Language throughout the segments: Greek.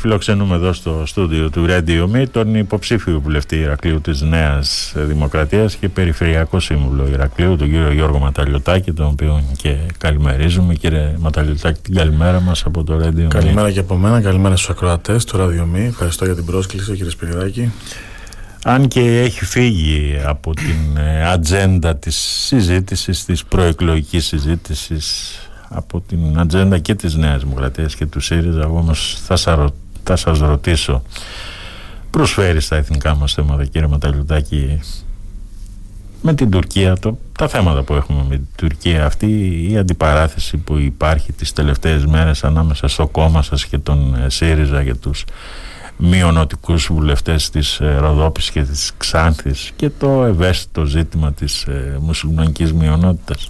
Φιλοξενούμε εδώ στο στούντιο του Radio Me τον υποψήφιο βουλευτή Ηρακλείου της Νέας Δημοκρατίας και Περιφερειακό Σύμβουλο Ηρακλείου, τον κύριο Γιώργο Ματαλιωτάκη, τον οποίο και καλημερίζουμε. Κύριε Ματαλιωτάκη, την καλημέρα μας από το Radio Καλημέρα και από μένα, καλημέρα στους ακροατές του Radio Me. Ευχαριστώ για την πρόσκληση κύριε Σπυριδάκη. Αν και έχει φύγει από την ε, ατζέντα της συζήτησης, της προεκλογικής συζήτησης από την ατζέντα και της Νέας Δημοκρατίας και του ΣΥΡΙΖΑ όμως θα, σας, θα σας ρωτήσω. Προσφέρεις στα εθνικά μας θέματα κύριε Ματαλιουτάκη με την Τουρκία το, τα θέματα που έχουμε με την Τουρκία αυτή η αντιπαράθεση που υπάρχει τις τελευταίες μέρες ανάμεσα στο κόμμα σας και τον ε, ΣΥΡΙΖΑ και τους μειονοτικούς βουλευτές της ε, Ροδόπης και της Ξάνθης και το ευαίσθητο ζήτημα της ε, μουσουλμανικής μειονότητας.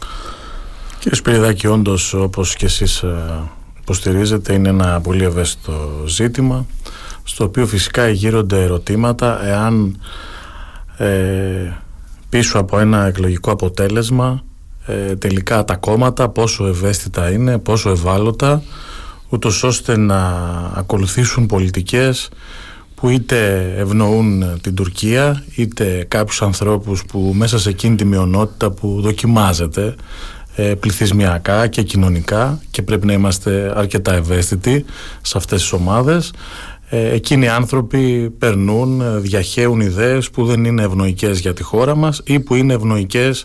Κύριε Σπυριδάκη, όντως όπως και εσείς ε, υποστηρίζετε είναι ένα πολύ ευαίσθητο ζήτημα στο οποίο φυσικά γύρονται ερωτήματα εάν ε, πίσω από ένα εκλογικό αποτέλεσμα ε, τελικά τα κόμματα πόσο ευαίσθητα είναι, πόσο ευάλωτα ούτως ώστε να ακολουθήσουν πολιτικές που είτε ευνοούν την Τουρκία είτε κάποιους ανθρώπους που μέσα σε εκείνη τη μειονότητα που δοκιμάζεται ε, πληθυσμιακά και κοινωνικά και πρέπει να είμαστε αρκετά ευαίσθητοι σε αυτές τις ομάδες ε, εκείνοι οι άνθρωποι περνούν, διαχέουν ιδέες που δεν είναι ευνοϊκές για τη χώρα μας ή που είναι ευνοϊκές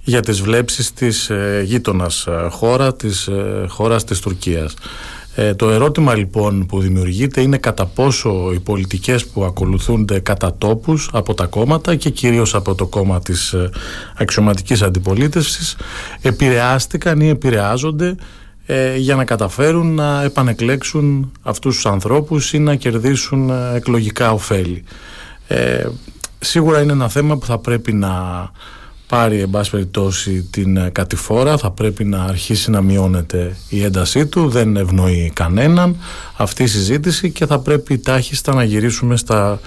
για τις βλέψεις της ε, γείτονας χώρα, της χώρας της Τουρκίας. Ε, το ερώτημα λοιπόν που δημιουργείται είναι κατά πόσο οι πολιτικές που ακολουθούνται κατά τόπους από τα κόμματα και κυρίως από το κόμμα της ε, αξιωματικής αντιπολίτευσης επηρεάστηκαν ή επηρεάζονται ε, για να καταφέρουν να επανεκλέξουν αυτούς τους ανθρώπους ή να κερδίσουν ε, εκλογικά ωφέλη. Ε, σίγουρα είναι ένα θέμα που θα πρέπει να πάρει εν πάση περιπτώσει την ε, κατηφόρα. Θα πρέπει να αρχίσει να μειώνεται η έντασή του. Δεν ευνοεί κανέναν αυτή η συζήτηση και θα πρέπει τάχιστα να γυρίσουμε στα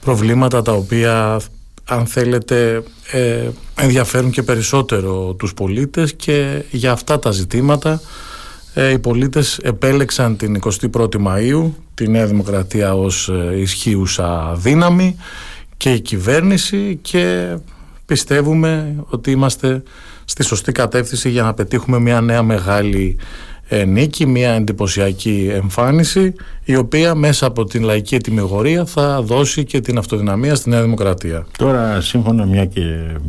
προβλήματα τα οποία αν θέλετε ε, ενδιαφέρουν και περισσότερο τους πολίτες. Και για αυτά τα ζητήματα ε, οι πολίτες επέλεξαν την 21η Μαΐου τη Νέα Δημοκρατία ως ισχύουσα δύναμη και η κυβέρνηση και πιστεύουμε ότι είμαστε στη σωστή κατεύθυνση για να πετύχουμε μια νέα μεγάλη ε, νίκη, μια εντυπωσιακή εμφάνιση η οποία μέσα από την λαϊκή ετοιμιγορία θα δώσει και την αυτοδυναμία στη Νέα Δημοκρατία. Τώρα σύμφωνα μια και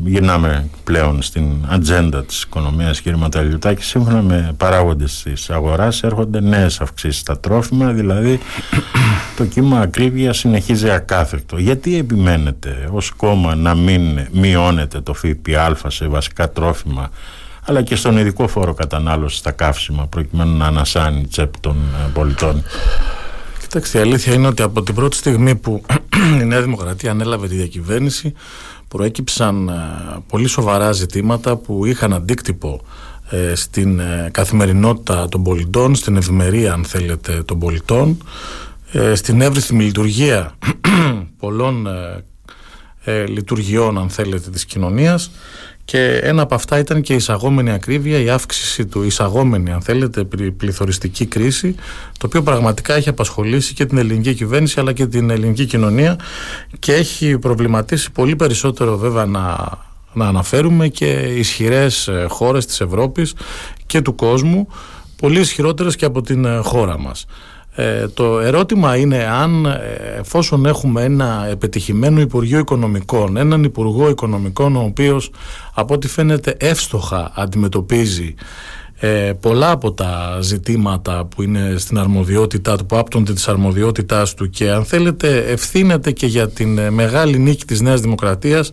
γυρνάμε πλέον στην ατζέντα της οικονομίας κύριε Ματαλιουτάκη σύμφωνα με παράγοντες της αγοράς έρχονται νέες αυξήσεις στα τρόφιμα δηλαδή το κύμα ακρίβεια συνεχίζει ακάθεκτο. Γιατί επιμένετε ως κόμμα να μην μειώνετε το ΦΠΑ σε βασικά τρόφιμα αλλά και στον ειδικό φόρο κατανάλωσης στα καύσιμα προκειμένου να ανασάνει η τσέπη των ε, πολιτών. Κοιτάξτε, η αλήθεια είναι ότι από την πρώτη στιγμή που η Νέα Δημοκρατία ανέλαβε τη διακυβέρνηση προέκυψαν ε, πολύ σοβαρά ζητήματα που είχαν αντίκτυπο ε, στην καθημερινότητα των πολιτών, στην ευημερία αν θέλετε των πολιτών, στην εύρυθμη λειτουργία πολλών λειτουργιών αν θέλετε της κοινωνίας και ένα από αυτά ήταν και η εισαγόμενη ακρίβεια, η αύξηση του εισαγόμενη, αν θέλετε, πληθωριστική κρίση, το οποίο πραγματικά έχει απασχολήσει και την ελληνική κυβέρνηση αλλά και την ελληνική κοινωνία και έχει προβληματίσει πολύ περισσότερο βέβαια να, να αναφέρουμε και ισχυρές ε, χώρες της Ευρώπης και του κόσμου, πολύ ισχυρότερες και από την ε, χώρα μας. Ε, το ερώτημα είναι αν ε, εφόσον έχουμε ένα επιτυχημένο Υπουργείο Οικονομικών, έναν Υπουργό Οικονομικών ο οποίος από ό,τι φαίνεται εύστοχα αντιμετωπίζει ε, πολλά από τα ζητήματα που είναι στην αρμοδιότητά του, που άπτονται της αρμοδιότητάς του και αν θέλετε ευθύνεται και για την μεγάλη νίκη της Νέας Δημοκρατίας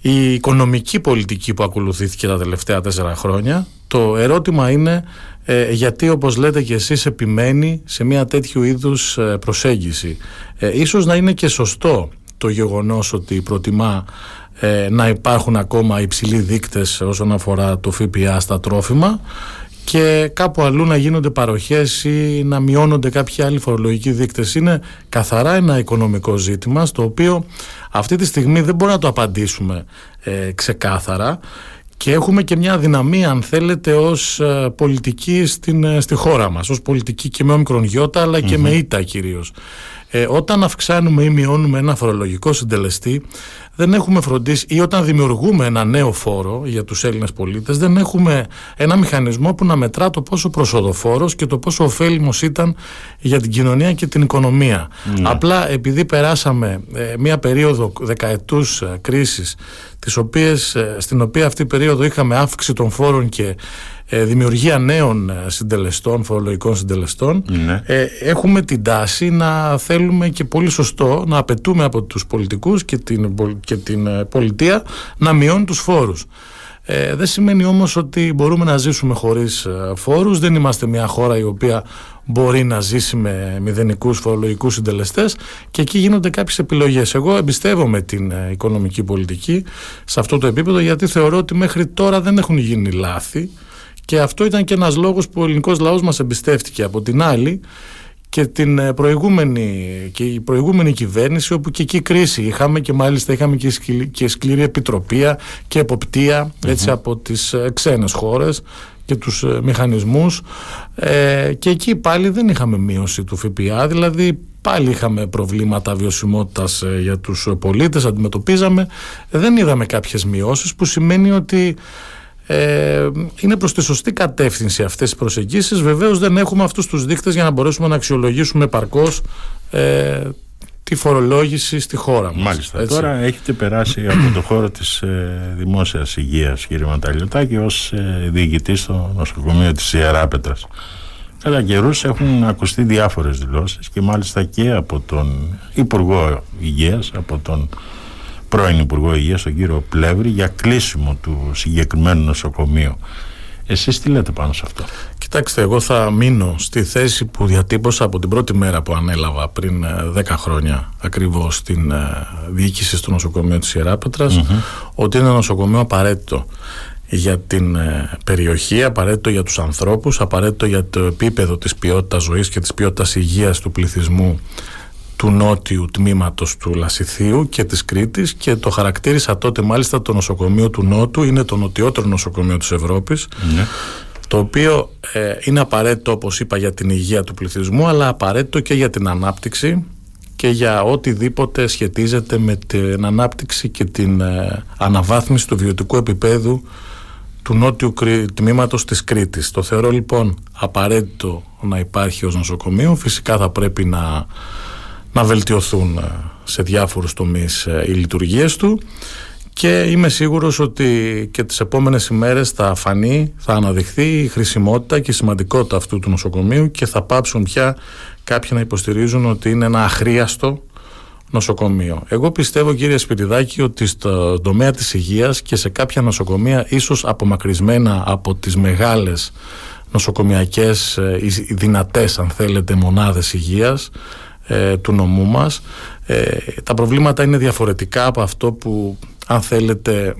η οικονομική πολιτική που ακολουθήθηκε τα τελευταία τέσσερα χρόνια. Το ερώτημα είναι ε, γιατί όπως λέτε και εσείς επιμένει σε μια τέτοιου είδους ε, προσέγγιση. Ε, ίσως να είναι και σωστό το γεγονός ότι προτιμά ε, να υπάρχουν ακόμα υψηλοί δείκτες όσον αφορά το ΦΠΑ στα τρόφιμα και κάπου αλλού να γίνονται παροχές ή να μειώνονται κάποιοι άλλοι φορολογικοί δείκτες. Είναι καθαρά ένα οικονομικό ζήτημα στο οποίο αυτή τη στιγμή δεν μπορούμε να το απαντήσουμε ξεκάθαρα και έχουμε και μια δυναμία αν θέλετε ως ε, πολιτική στην, ε, στη χώρα μας. Ως πολιτική και με όμικρον γιώτα αλλά και με ήττα κυρίως. Ε, όταν αυξάνουμε ή μειώνουμε ένα φορολογικό συντελεστή δεν έχουμε φροντίσει ή όταν δημιουργούμε ένα νέο φόρο για τους Έλληνες πολίτες δεν έχουμε ένα μηχανισμό που να μετρά το πόσο προσοδοφόρος και το πόσο ωφέλιμος ήταν για την κοινωνία και την οικονομία. Ναι. Απλά επειδή περάσαμε ε, μια περίοδο δεκαετούς ε, κρίσης τις οποίες, ε, στην οποία αυτή η περίοδο είχαμε αύξηση των φόρων και ε, δημιουργία νέων ε, συντελεστών, φορολογικών συντελεστών, ναι. ε, έχουμε την τάση να θέλουμε και πολύ σωστό να απαιτούμε από τους πολιτικούς και την, και την πολιτεία να μειώνουν τους φόρους. Ε, δεν σημαίνει όμως ότι μπορούμε να ζήσουμε χωρίς φόρους, δεν είμαστε μια χώρα η οποία μπορεί να ζήσει με μηδενικούς φορολογικούς συντελεστές και εκεί γίνονται κάποιες επιλογές. Εγώ εμπιστεύομαι την οικονομική πολιτική σε αυτό το επίπεδο γιατί θεωρώ ότι μέχρι τώρα δεν έχουν γίνει λάθη και αυτό ήταν και ένας λόγος που ο ελληνικός λαός μας εμπιστεύτηκε από την άλλη και την ε, προηγούμενη, και η προηγούμενη κυβέρνηση όπου και εκεί κρίση είχαμε και μάλιστα είχαμε και, και σκληρή επιτροπία και εποπτεία έτσι, από τις ε, ξένες χώρες και τους ε, μηχανισμούς. Ε, και εκεί πάλι δεν είχαμε μείωση του ΦΠΑ δηλαδή πάλι είχαμε προβλήματα βιωσιμότητας για τους πολίτες αντιμετωπίζαμε. Δεν είδαμε κάποιες μειώσεις που σημαίνει ότι ε, είναι προς τη σωστή κατεύθυνση αυτές οι προσεγγίσεις. Βεβαίως δεν έχουμε αυτούς τους δείκτες για να μπορέσουμε να αξιολογήσουμε παρκώς ε, τη φορολόγηση στη χώρα μας. Μάλιστα. Τώρα έχετε περάσει από το χώρο της ε, δημόσιας υγείας κύριε Ματαλιωτάκη ως ε, διοικητής στο νοσοκομείο της Ιεράπετρας. Κατά καιρούς έχουν ακουστεί διάφορες δηλώσεις και μάλιστα και από τον Υπουργό Υγείας, από τον πρώην Υπουργό Υγείας, τον κύριο Πλεύρη, για κλείσιμο του συγκεκριμένου νοσοκομείου. Εσείς τι λέτε πάνω σε αυτό; Κοιτάξτε, εγώ θα μείνω στη θέση που διατύπωσα από την πρώτη μέρα που ανέλαβα πριν 10 ε, χρόνια ακριβώς στην ε, διοίκηση στο νοσοκομείο της Ιεράπετρας ότι είναι ένα νοσοκομείο απαραίτητο για την ε, περιοχή, απαραίτητο για τους ανθρώπους, απαραίτητο για το επίπεδο της ποιότητας ζωής και της ποιότητας υγείας του πληθυσμού του νότιου τμήματος του Λασιθίου και της Κρήτης και το χαρακτήρισα τότε μάλιστα το νοσοκομείο του Νότου είναι το νοτιότερο νοσοκομείο της Ευρώπης ναι. το οποίο ε, είναι απαραίτητο όπως είπα για την υγεία του πληθυσμού αλλά απαραίτητο και για την ανάπτυξη και για οτιδήποτε σχετίζεται με την ανάπτυξη και την ε, αναβάθμιση του βιωτικού επίπεδου του νότιου τμήματος της Κρήτης. Το θεωρώ λοιπόν απαραίτητο να υπάρχει ως νοσοκομείο. Φυσικά θα πρέπει να να βελτιωθούν ε, σε διάφορους τομείς ε, οι λειτουργίες του και είμαι σίγουρος ότι και τις επόμενες ημέρες θα φανεί, θα αναδειχθεί η χρησιμότητα και η σημαντικότητα αυτού του νοσοκομείου και θα πάψουν πια κάποιοι να υποστηρίζουν ότι είναι ένα αχρίαστο νοσοκομείο. Εγώ πιστεύω κύριε Σπυριδάκη ότι στο τομέα της υγείας και σε κάποια νοσοκομεία ίσως απομακρυσμένα από τις μεγάλες νοσοκομιακές ε, δυνατές αν θέλετε μονάδες υγείας ε, του νομού μας. Ε, τα προβλήματα είναι διαφορετικά από αυτό που αν θέλετε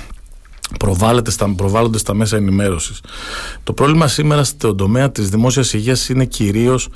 προβάλλεται στα, προβάλλονται στα μέσα ενημέρωσης. Το πρόβλημα σήμερα στον τομέα της δημόσιας υγείας είναι κυρίως ε,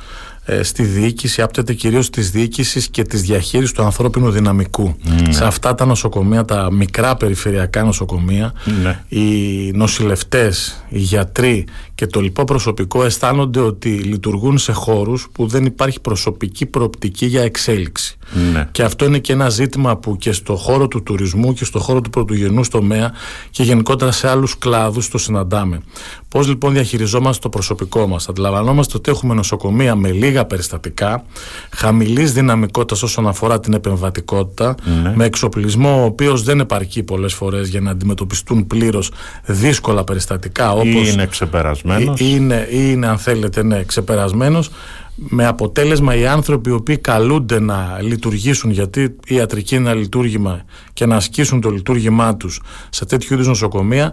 στη διοίκηση, άπτεται κυρίως της διοίκησης και της διαχείρισης του ανθρώπινου δυναμικού. Ναι. Σε αυτά τα νοσοκομεία, τα μικρά περιφερειακά νοσοκομεία, ναι. οι νοσηλευτές, οι γιατροί και το λοιπό προσωπικό αισθάνονται ότι λειτουργούν σε χώρους που δεν υπάρχει προσωπική προοπτική για εξέλιξη. Ναι. Και αυτό είναι και ένα ζήτημα που και στο χώρο του τουρισμού και στο χώρο του πρωτογενούς τομέα και γενικότερα σε άλλους κλάδους το συναντάμε. Πώς λοιπόν διαχειριζόμαστε το προσωπικό μας; Αντιλαμβανόμαστε ότι έχουμε νοσοκομεία με λίγα περιστατικά, χαμηλής δυναμικότητας όσον αφορά την επεμβατικότητα, ναι. με εξοπλισμό ο οποίος δεν επαρκεί πολλές φορές για να αντιμετωπιστούν πλήρως δύσκολα περιστατικά. Όπως ή είναι ξεπερασμένος. Ή είναι, ή είναι αν θέλετε ναι, ξεπερασμένος με αποτέλεσμα οι άνθρωποι οι οποίοι καλούνται να λειτουργήσουν γιατί η ιατρική είναι ένα λειτουργήμα και να ασκήσουν το λειτουργήμά τους σε τέτοιου είδους νοσοκομεία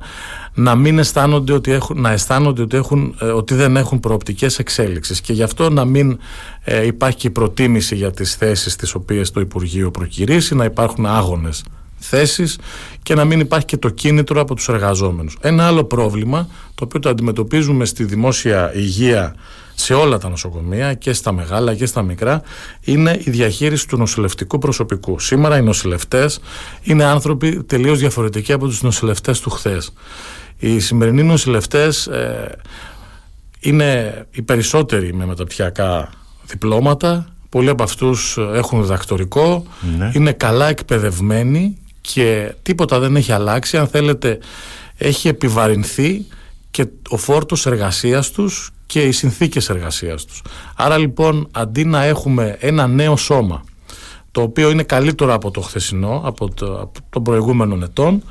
να μην αισθάνονται ότι, έχουν, να αισθάνονται ότι, έχουν, ε, ότι δεν έχουν προοπτικές εξέλιξης και γι' αυτό να μην ε, υπάρχει προτίμηση για τις θέσεις τις οποίες το Υπουργείο προκυρήσει, να υπάρχουν άγονες θέσεις και να μην υπάρχει και το κίνητρο από τους εργαζόμενους. Ένα άλλο πρόβλημα το οποίο το αντιμετωπίζουμε στη δημόσια υγεία σε όλα τα νοσοκομεία και στα μεγάλα και στα μικρά είναι η διαχείριση του νοσηλευτικού προσωπικού. Σήμερα οι νοσηλευτές είναι άνθρωποι τελείως διαφορετικοί από τους νοσηλευτές του χθες. Οι σημερινοί νοσηλευτές ε, είναι οι περισσότεροι με μεταπτυχιακά διπλώματα, πολλοί από αυτούς έχουν διδακτορικό, ναι. είναι καλά εκπαιδευμένοι και τίποτα δεν έχει αλλάξει. Αν θέλετε έχει επιβαρυνθεί και ο φόρτος εργασίας τους και οι συνθήκες εργασίας τους. Άρα λοιπόν αντί να έχουμε ένα νέο σώμα το οποίο είναι καλύτερο από το χθεσινό, από, το, από τον προηγούμενο ετών,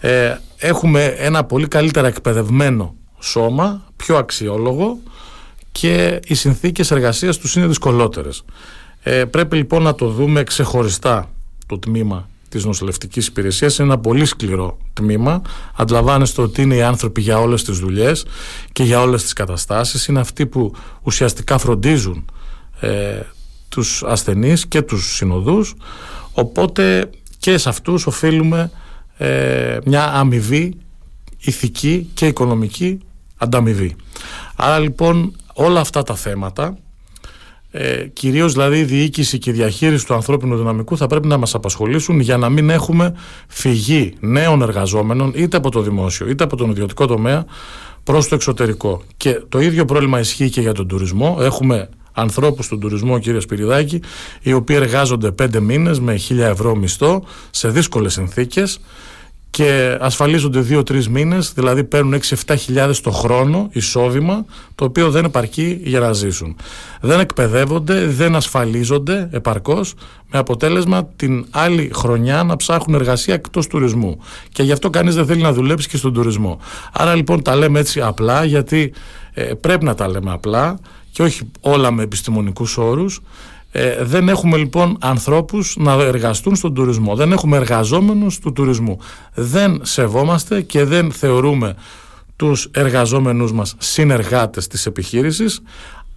ε, έχουμε ένα πολύ καλύτερα εκπαιδευμένο σώμα, πιο αξιόλογο και οι συνθήκες εργασίας τους είναι δυσκολότερες. Ε, πρέπει λοιπόν να το δούμε ξεχωριστά το τμήμα της νοσηλευτικής υπηρεσίας. Είναι ένα πολύ σκληρό τμήμα. Αντιλαμβάνεστε ότι είναι οι άνθρωποι για όλες τις δουλειές και για όλες τις καταστάσεις. Είναι αυτοί που ουσιαστικά φροντίζουν ε, τους ασθενείς και τους συνοδούς. Οπότε και σε αυτούς οφείλουμε ε, μια αμοιβή ηθική και οικονομική ανταμοιβή. Άρα λοιπόν όλα αυτά τα θέματα ε, κυρίως δηλαδή η διοίκηση και η διαχείριση του ανθρώπινου δυναμικού θα πρέπει να μας απασχολήσουν για να μην έχουμε φυγή νέων εργαζόμενων είτε από το δημόσιο είτε από τον ιδιωτικό τομέα προς το εξωτερικό. Και το ίδιο πρόβλημα ισχύει και για τον τουρισμό. Έχουμε ανθρώπους στον τουρισμό, κύριε Σπυριδάκη, οι οποίοι εργάζονται πέντε μήνες με χίλια ευρώ μισθό σε δύσκολες συνθήκες και ασφαλίζονται δύο-τρεις μήνες, δηλαδή παίρνουν 6-7 χιλιάδες το χρόνο εισόδημα, το οποίο δεν επαρκεί για να ζήσουν. Δεν εκπαιδεύονται, δεν ασφαλίζονται επαρκώς, με αποτέλεσμα την άλλη χρονιά να ψάχνουν εργασία εκτός τουρισμού. Και γι' αυτό κανείς δεν θέλει να δουλέψει και στον τουρισμό. Άρα λοιπόν τα λέμε έτσι απλά, γιατί ε, πρέπει να τα λέμε απλά και όχι όλα με επιστημονικούς όρους ε, δεν έχουμε λοιπόν ανθρώπους να εργαστούν στον τουρισμό. Δεν έχουμε εργαζόμενους του τουρισμού. Δεν σεβόμαστε και δεν θεωρούμε τους εργαζόμενους μας συνεργάτες της επιχείρησης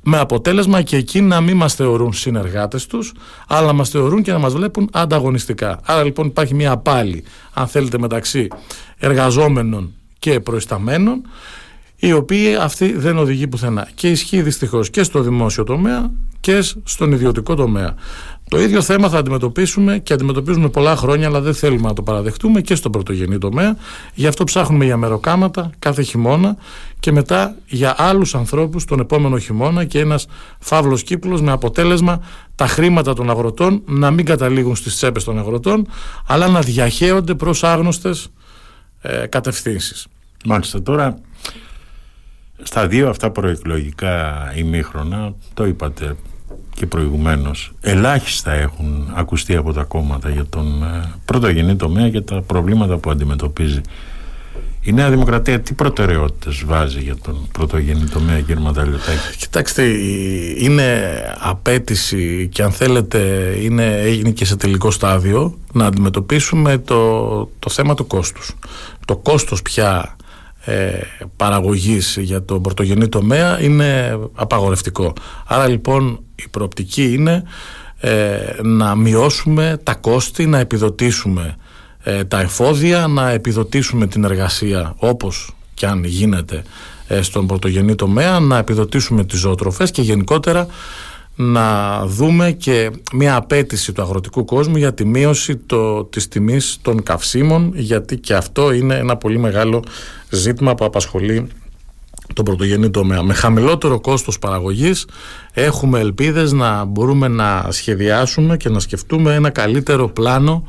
με αποτέλεσμα και εκείνοι να μην μας θεωρούν συνεργάτες τους αλλά να μας θεωρούν και να μας βλέπουν ανταγωνιστικά. Άρα λοιπόν υπάρχει μια πάλι αν θέλετε μεταξύ εργαζόμενων και προϊσταμένων η οποία αυτή δεν οδηγεί πουθενά και ισχύει δυστυχώς και στο δημόσιο τομέα και στον ιδιωτικό τομέα. Το ίδιο θέμα θα αντιμετωπίσουμε και αντιμετωπίζουμε πολλά χρόνια, αλλά δεν θέλουμε να το παραδεχτούμε και στον πρωτογενή τομέα. Γι' αυτό ψάχνουμε για μεροκάματα κάθε χειμώνα και μετά για άλλους ανθρώπους τον επόμενο χειμώνα και ένας φαύλος κύκλος με αποτέλεσμα τα χρήματα των αγροτών να μην καταλήγουν στις τσέπες των αγροτών, αλλά να διαχέονται προς άγνωστες ε, κατευθύνσεις. Μάλιστα τώρα στα δύο αυτά προεκλογικά ημίχρονα, το είπατε και προηγουμένως, ελάχιστα έχουν ακουστεί από τα κόμματα για τον ε, πρωτογενή τομέα και τα προβλήματα που αντιμετωπίζει. Η Νέα Δημοκρατία τι προτεραιότητες βάζει για τον πρωτογενή τομέα κύριε Ματαλιωτάκη. Κοιτάξτε είναι απέτηση και αν θέλετε είναι, έγινε και σε τελικό στάδιο να αντιμετωπίσουμε το, το θέμα του κόστους. Το κόστος πια ε, παραγωγής για τον πρωτογενή τομέα είναι απαγορευτικό. Άρα λοιπόν η προοπτική είναι ε, να μειώσουμε τα κόστη, να επιδοτήσουμε ε, τα εφόδια, να επιδοτήσουμε την εργασία όπως και αν γίνεται ε, στον πρωτογενή τομέα, να επιδοτήσουμε τις ζωοτροφές και γενικότερα να δούμε και μια απέτηση του αγροτικού κόσμου για τη μείωση το, της τιμής των καυσίμων γιατί και αυτό είναι ένα πολύ μεγάλο ζήτημα που απασχολεί τον πρωτογενή τομέα. Με χαμηλότερο κόστος παραγωγής έχουμε ελπίδες να μπορούμε να σχεδιάσουμε και να σκεφτούμε ένα καλύτερο πλάνο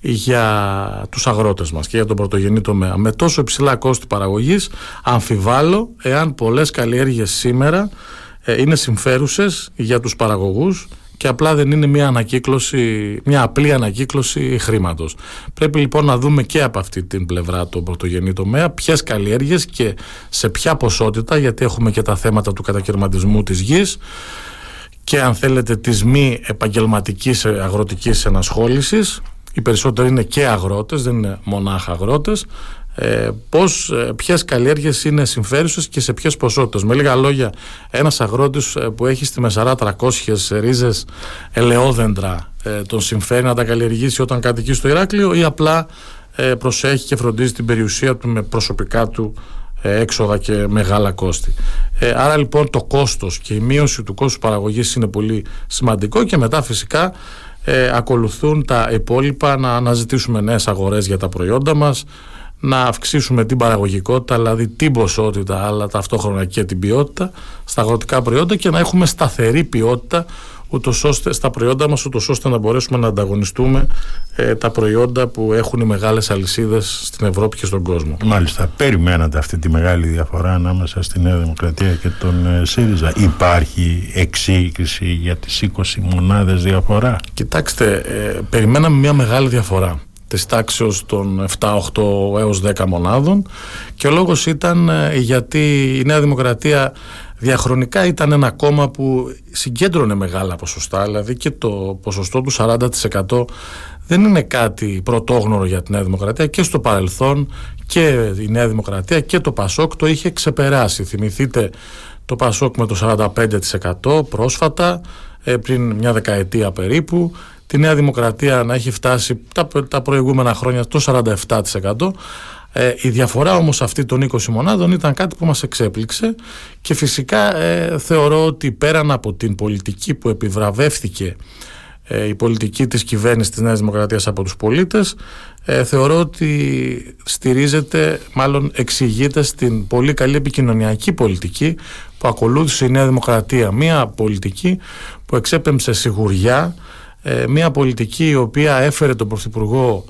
για τους αγρότες μας και για τον πρωτογενή τομέα. Με τόσο υψηλά κόστη παραγωγής αμφιβάλλω εάν πολλές καλλιέργειες σήμερα ε, είναι συμφέρουσες για τους παραγωγούς και απλά δεν είναι μια ανακύκλωση, μια απλή ανακύκλωση χρήματος. Πρέπει λοιπόν να δούμε και από αυτή την πλευρά το πρωτογενή τομέα ποιες καλλιέργειες και σε ποια ποσότητα, γιατί έχουμε και τα θέματα του κατακαιρματισμού της γης. Και αν θέλετε της μη επαγγελματικής αγροτικής ενασχόλησης. Οι περισσότεροι είναι και αγρότες, δεν είναι μονάχα αγρότες ε, πώς, ε, ποιες καλλιέργειες είναι συμφέρουσες και σε ποιες ποσότητες. Με λίγα λόγια, ένας αγρότης ε, που έχει στη Μεσαρά 300 ρίζες ελαιόδεντρα ε, τον συμφέρει να τα καλλιεργήσει όταν κατοικεί στο Ηράκλειο ή απλά ε, προσέχει και φροντίζει την περιουσία του με προσωπικά του ε, έξοδα και μεγάλα κόστη. Ε, άρα λοιπόν το κόστος και η μείωση του κόστους παραγωγής είναι πολύ σημαντικό και μετά φυσικά ε, ακολουθούν τα υπόλοιπα να αναζητήσουμε νέες αγορές για τα προϊόντα μας να αυξήσουμε την παραγωγικότητα, δηλαδή την ποσότητα αλλά ταυτόχρονα και την ποιότητα στα αγροτικά προϊόντα και να έχουμε σταθερή ποιότητα ούτως ώστε, στα προϊόντα μας ούτως ώστε να μπορέσουμε να ανταγωνιστούμε ε, τα προϊόντα που έχουν οι μεγάλες αλυσίδες στην Ευρώπη και στον κόσμο. Μάλιστα, περιμένατε αυτή τη μεγάλη διαφορά ανάμεσα στη Νέα Δημοκρατία και τον ε, ΣΥΡΙΖΑ. Υπάρχει εξήγηση για τις 20 μονάδες διαφορά; Κοιτάξτε, ε, περιμέναμε μια μεγάλη διαφορά της τάξης των 7, 8 έως 10 μονάδων και ο λόγος ήταν ε, γιατί η Νέα Δημοκρατία διαχρονικά ήταν ένα κόμμα που συγκέντρωνε μεγάλα ποσοστά, δηλαδή και το ποσοστό του 40% δεν είναι κάτι πρωτόγνωρο για τη Νέα Δημοκρατία και στο παρελθόν και η Νέα Δημοκρατία και το Πασόκ το είχε ξεπεράσει. Θυμηθείτε το Πασόκ με το 45% πρόσφατα, ε, πριν μια δεκαετία περίπου, τη Νέα Δημοκρατία να έχει φτάσει τα, τα προηγούμενα χρόνια το 47%. Ε, η διαφορά όμως αυτή των 20 μονάδων ήταν κάτι που μας εξέπληξε και φυσικά ε, θεωρώ ότι πέραν από την πολιτική που επιβραβεύτηκε ε, η πολιτική της κυβέρνησης της Νέας Δημοκρατίας από τους πολίτες ε, θεωρώ ότι στηρίζεται, μάλλον εξηγείται στην πολύ καλή επικοινωνιακή πολιτική που ακολούθησε η Νέα Δημοκρατία. Μία πολιτική που εξέπεμψε σιγουριά, μία πολιτική η οποία έφερε τον Πρωθυπουργό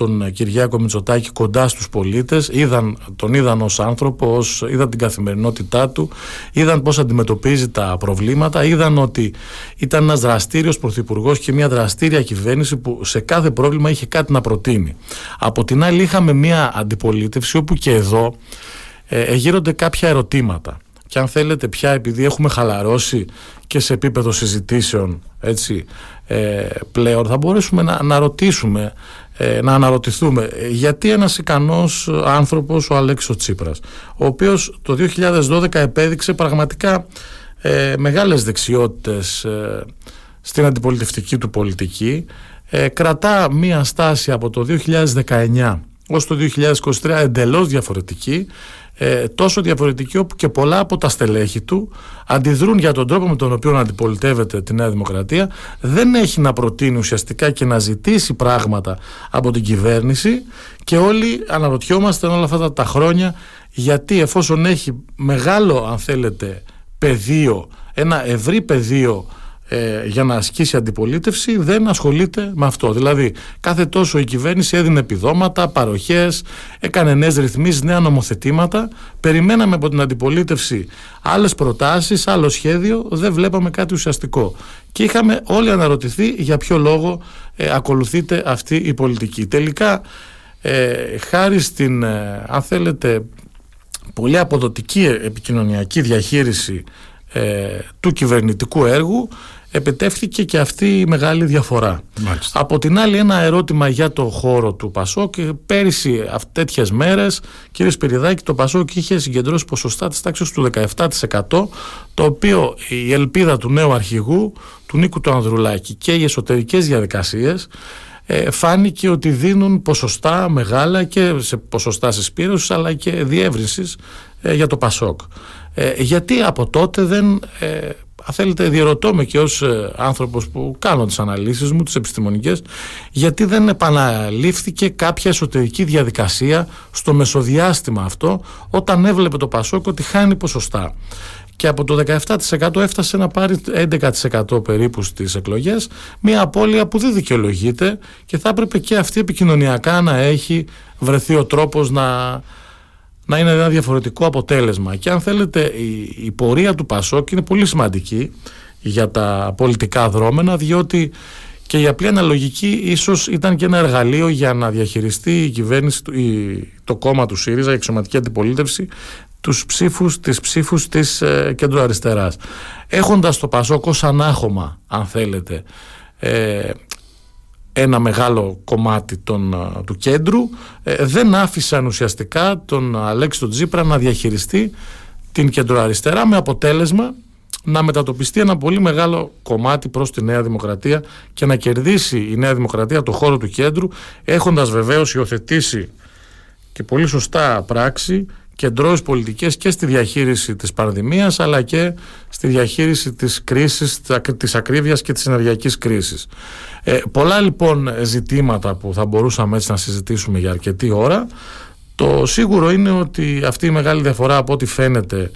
τον Κυριάκο Μητσοτάκη κοντά στους πολίτες είδαν, τον είδαν ως άνθρωπο ως, είδαν την καθημερινότητά του είδαν πώς αντιμετωπίζει τα προβλήματα είδαν ότι ήταν ένας δραστήριος πρωθυπουργός και μια δραστήρια κυβέρνηση που σε κάθε πρόβλημα είχε κάτι να προτείνει. Από την άλλη είχαμε μια αντιπολίτευση όπου και εδώ ε, γύρονται κάποια ερωτήματα. Και αν θέλετε πια επειδή έχουμε χαλαρώσει και σε επίπεδο συζητήσεων έτσι, ε, πλέον θα μπορέσουμε να, να ρωτήσουμε ε, να αναρωτηθούμε ε, γιατί ένας ικανός άνθρωπος ο Αλέξης Τσίπρας ο οποίος το 2012 επέδειξε πραγματικά ε, μεγάλες δεξιότητες ε, στην αντιπολιτευτική του πολιτική κρατά μία στάση από το 2019 ως το 2023 εντελώς διαφορετική ε, τόσο διαφορετική όπου και πολλά από τα στελέχη του αντιδρούν για τον τρόπο με τον οποίο αντιπολιτεύεται τη Νέα Δημοκρατία δεν έχει να προτείνει ουσιαστικά και να ζητήσει πράγματα από την κυβέρνηση και όλοι αναρωτιόμαστε όλα αυτά τα χρόνια γιατί εφόσον έχει μεγάλο αν θέλετε πεδίο ένα ευρύ πεδίο ε, για να ασκήσει αντιπολίτευση δεν ασχολείται με αυτό. Δηλαδή κάθε τόσο η κυβέρνηση έδινε επιδόματα, παροχές, έκανε νέες ρυθμίσεις, νέα νομοθετήματα. Περιμέναμε από την αντιπολίτευση άλλες προτάσεις, άλλο σχέδιο, δεν βλέπαμε κάτι ουσιαστικό. Και είχαμε όλοι αναρωτηθεί για ποιο λόγο ε, ακολουθείται αυτή η πολιτική. Τελικά ε, χάρη στην, ε, αν θέλετε, πολύ αποδοτική επικοινωνιακή διαχείριση ε, του κυβερνητικού έργου επιτεύχθηκε και αυτή η μεγάλη διαφορά. Από την άλλη ένα ερώτημα για το χώρο του Πασόκ πέρυσι τέτοιες μέρες κύριε Σπυριδάκη το Πασόκ είχε συγκεντρώσει ποσοστά της τάξης του 17% το οποίο η ελπίδα του νέου αρχηγού του Νίκου του Ανδρουλάκη και οι εσωτερικές διαδικασίες ε, φάνηκε ότι δίνουν ποσοστά μεγάλα και σε ποσοστά συσπήρωσης αλλά και διεύρυνσης ε, για το Πασόκ. Ε, γιατί από τότε δεν αν θέλετε διερωτώ με και ως ε, άνθρωπος που κάνω τις αναλύσεις μου, τις επιστημονικές γιατί δεν επαναλήφθηκε κάποια εσωτερική διαδικασία στο μεσοδιάστημα αυτό όταν έβλεπε το Πασόκ ότι χάνει ποσοστά. Και από το 17% έφτασε να πάρει 11% περίπου στις εκλογές μια απώλεια που δεν δικαιολογείται και θα έπρεπε και αυτή επικοινωνιακά να έχει βρεθεί ο τρόπος να να είναι ένα διαφορετικό αποτέλεσμα. Και αν θέλετε, η, η πορεία του Πασόκ είναι πολύ σημαντική για τα πολιτικά δρόμενα, διότι και η απλή αναλογική ίσως ήταν και ένα εργαλείο για να διαχειριστεί η κυβέρνηση, η, το κόμμα του ΣΥΡΙΖΑ, η εξωματική αντιπολίτευση, τους ψήφους, τις ψήφους της ε, κέντρου αριστεράς. Έχοντας το Πασόκ ως ανάχωμα, αν θέλετε, ε, ένα μεγάλο κομμάτι των, του κέντρου ε, δεν άφησαν ουσιαστικά τον Αλέξη τον Τζίπρα να διαχειριστεί την κεντροαριστερά με αποτέλεσμα να μετατοπιστεί ένα πολύ μεγάλο κομμάτι προς τη Νέα Δημοκρατία και να κερδίσει η Νέα Δημοκρατία το χώρο του κέντρου έχοντας βεβαίως υιοθετήσει και πολύ σωστά πράξη κεντρώσεις πολιτικές και στη διαχείριση της πανδημίας αλλά και στη διαχείριση της κρίσης, της ακρίβειας και της ενεργειακής κρίσης. Ε, πολλά λοιπόν ζητήματα που θα μπορούσαμε έτσι να συζητήσουμε για αρκετή ώρα. Το σίγουρο είναι ότι αυτή η μεγάλη διαφορά από ό,τι φαίνεται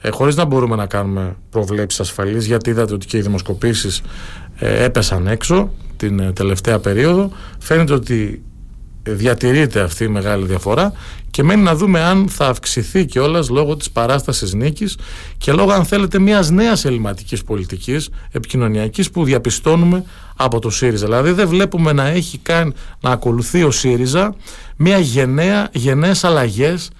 ε, χωρίς να μπορούμε να κάνουμε προβλέψεις ασφαλής γιατί είδατε ότι και οι δημοσκοπήσεις ε, έπεσαν έξω την ε, τελευταία περίοδο φαίνεται ότι διατηρείται αυτή η μεγάλη διαφορά και μένει να δούμε αν θα αυξηθεί κιόλας λόγω της παράστασης νίκης και λόγω αν θέλετε μιας νέας ελληματικής πολιτικής επικοινωνιακής που διαπιστώνουμε από το ΣΥΡΙΖΑ. Δηλαδή δεν βλέπουμε να έχει κάνει να ακολουθεί ο ΣΥΡΙΖΑ μια γενναία, γενναίες αλλαγές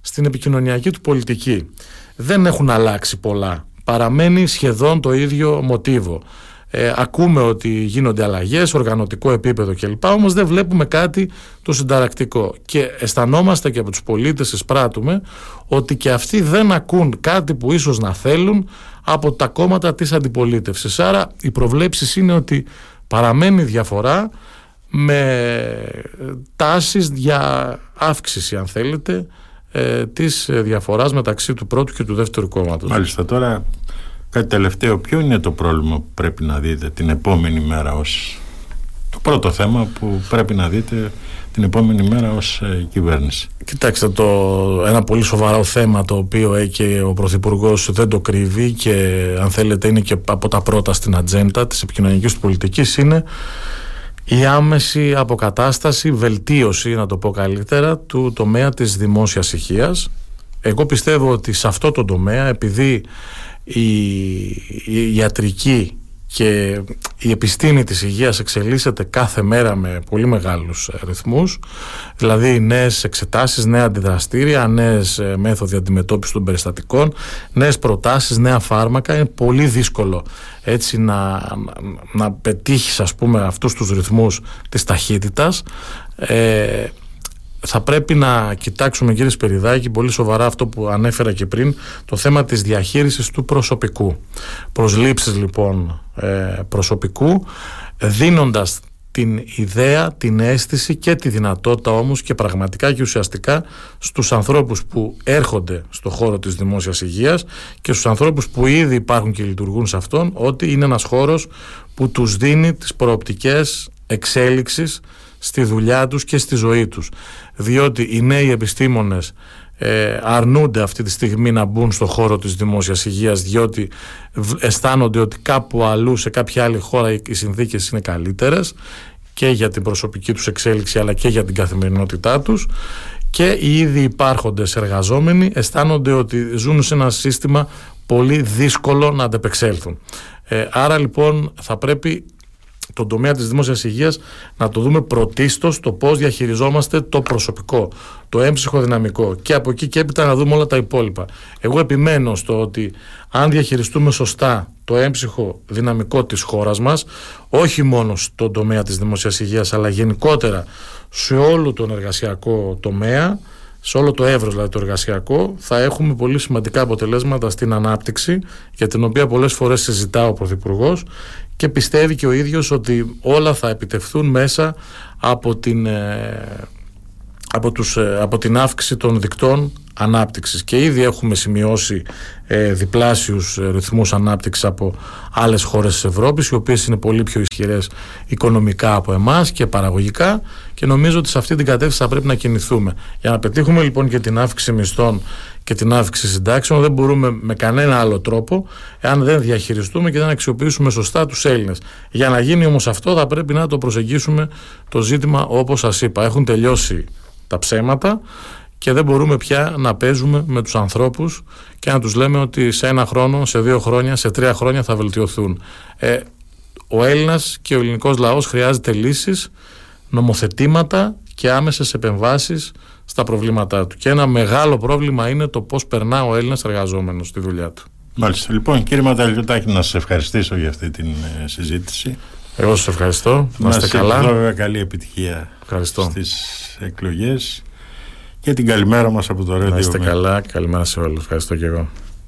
στην επικοινωνιακή του πολιτική. Δεν έχουν αλλάξει πολλά. Παραμένει σχεδόν το ίδιο μοτίβο. Ε, ακούμε ότι γίνονται αλλαγές, οργανωτικό επίπεδο κλπ. Όμως δεν βλέπουμε κάτι το συνταρακτικό. Και αισθανόμαστε και από τους πολίτες, εισπράττουμε, ότι και αυτοί δεν ακούν κάτι που ίσως να θέλουν από τα κόμματα της αντιπολίτευσης. Άρα οι προβλέψεις είναι ότι παραμένει διαφορά με τάσεις για αύξηση αν θέλετε ε, της διαφοράς μεταξύ του πρώτου και του δεύτερου κόμματος. Μάλιστα τώρα Κάτι τελευταίο, ποιο είναι το πρόβλημα που πρέπει να δείτε την επόμενη μέρα ως το πρώτο θέμα που πρέπει να δείτε την επόμενη μέρα ως ε, κυβέρνηση; Κοιτάξτε, το, ένα πολύ σοβαρό θέμα το οποίο έχει ο Πρωθυπουργός δεν το κρύβει και αν θέλετε είναι και από τα πρώτα στην ατζέντα της επικοινωνικής του πολιτικής είναι η άμεση αποκατάσταση, βελτίωση να το πω καλύτερα του τομέα της δημόσιας υγείας. Εγώ πιστεύω ότι σε αυτό το τομέα επειδή η, ιατρική και η επιστήμη της υγείας εξελίσσεται κάθε μέρα με πολύ μεγάλους ε, ρυθμούς. Δηλαδή νέες εξετάσεις, νέα αντιδραστήρια νέες ε, μέθοδοι αντιμετώπισης των περιστατικών νέες προτάσεις, νέα φάρμακα. Είναι πολύ δύσκολο έτσι να, να πετύχεις ας πούμε αυτούς τους ρυθμούς της ταχύτητας. Ε, θα πρέπει να κοιτάξουμε κύριε Σπεριδάκη πολύ σοβαρά αυτό που ανέφερα και πριν το θέμα της διαχείρισης του προσωπικού. Προσλήψεις λοιπόν ε, προσωπικού δίνοντας την ιδέα, την αίσθηση και τη δυνατότητα όμως και πραγματικά και ουσιαστικά στους ανθρώπους που έρχονται στο χώρο της δημόσιας υγείας και στους ανθρώπους που ήδη υπάρχουν και λειτουργούν σε αυτόν ότι είναι ένας χώρος που τους δίνει τις προοπτικές εξέλιξης στη δουλειά τους και στη ζωή τους διότι οι νέοι επιστήμονες ε, αρνούνται αυτή τη στιγμή να μπουν στο χώρο της δημόσιας υγείας διότι αισθάνονται ότι κάπου αλλού σε κάποια άλλη χώρα οι συνθήκες είναι καλύτερες και για την προσωπική τους εξέλιξη αλλά και για την καθημερινότητά τους και οι ήδη υπάρχοντες εργαζόμενοι αισθάνονται ότι ζουν σε ένα σύστημα πολύ δύσκολο να αντεπεξέλθουν. Ε, άρα λοιπόν θα πρέπει τον τομέα της δημόσιας υγείας να το δούμε πρωτίστως το πώς διαχειριζόμαστε το προσωπικό, το έμψυχο δυναμικό και από εκεί και έπειτα να δούμε όλα τα υπόλοιπα. Εγώ επιμένω στο ότι αν διαχειριστούμε σωστά το έμψυχο δυναμικό της χώρας μας, όχι μόνο στον τομέα της δημόσιας υγείας αλλά γενικότερα σε όλο τον εργασιακό τομέα, σε όλο το εύρος δηλαδή το εργασιακό θα έχουμε πολύ σημαντικά αποτελέσματα στην ανάπτυξη για την οποία πολλές φορές συζητά ο Πρωθυπουργός και πιστεύει και ο ίδιος ότι όλα θα επιτευχθούν μέσα από την, ε, από, τους, ε, από την αύξηση των δικτών ανάπτυξης και ήδη έχουμε σημειώσει ε, διπλάσιους ε, ρυθμούς ανάπτυξης από άλλες χώρες της Ευρώπης οι οποίες είναι πολύ πιο ισχυρές οικονομικά από εμάς και παραγωγικά και νομίζω ότι σε αυτή την κατεύθυνση θα πρέπει να κινηθούμε. Για να πετύχουμε λοιπόν και την αύξηση μισθών και την αύξηση συντάξεων δεν μπορούμε με κανένα άλλο τρόπο εάν δεν διαχειριστούμε και δεν αξιοποιήσουμε σωστά τους Έλληνες. Για να γίνει όμως αυτό θα πρέπει να το προσεγγίσουμε το ζήτημα όπως σας είπα. Έχουν τελειώσει τα ψέματα και δεν μπορούμε πια να παίζουμε με τους ανθρώπους και να τους λέμε ότι σε ένα χρόνο, σε δύο χρόνια, σε τρία χρόνια θα βελτιωθούν. Ε, ο Έλληνας και ο ελληνικός λαός χρειάζεται λύσεις, νομοθετήματα και άμεσες επεμβάσεις στα προβλήματά του. Και ένα μεγάλο πρόβλημα είναι το πώς περνά ο Έλληνας εργαζόμενος στη δουλειά του. Μάλιστα. Λοιπόν, κύριε Ματαλιωτάκη, να σας ευχαριστήσω για αυτή την ε, συζήτηση. Εγώ σας ευχαριστώ. Να είστε καλά. Να καλή επιτυχία Ευχαριστώ. στις εκλογές και την καλημέρα μας από το Radio Να είστε καλά. Καλημέρα σε όλους. Ευχαριστώ και εγώ.